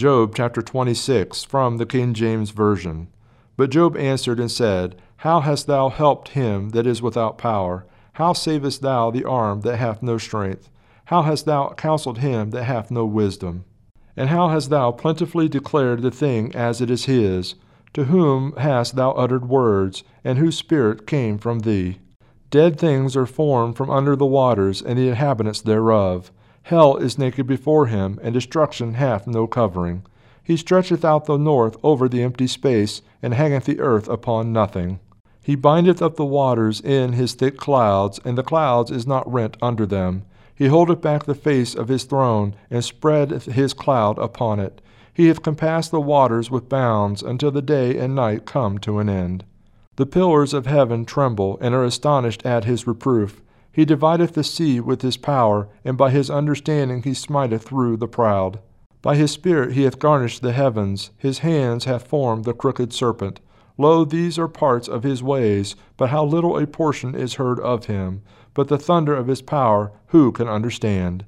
Job chapter 26 from the King James Version. But Job answered and said, How hast thou helped him that is without power? How savest thou the arm that hath no strength? How hast thou counseled him that hath no wisdom? And how hast thou plentifully declared the thing as it is his? To whom hast thou uttered words, and whose spirit came from thee? Dead things are formed from under the waters, and the inhabitants thereof. Hell is naked before him, and destruction hath no covering. He stretcheth out the north over the empty space, and hangeth the earth upon nothing. He bindeth up the waters in his thick clouds, and the clouds is not rent under them. He holdeth back the face of his throne, and spreadeth his cloud upon it. He hath compassed the waters with bounds, until the day and night come to an end. The pillars of heaven tremble, and are astonished at his reproof. He divideth the sea with his power, and by his understanding he smiteth through the proud. By his spirit he hath garnished the heavens, his hands hath formed the crooked serpent. Lo, these are parts of his ways, but how little a portion is heard of him. But the thunder of his power, who can understand?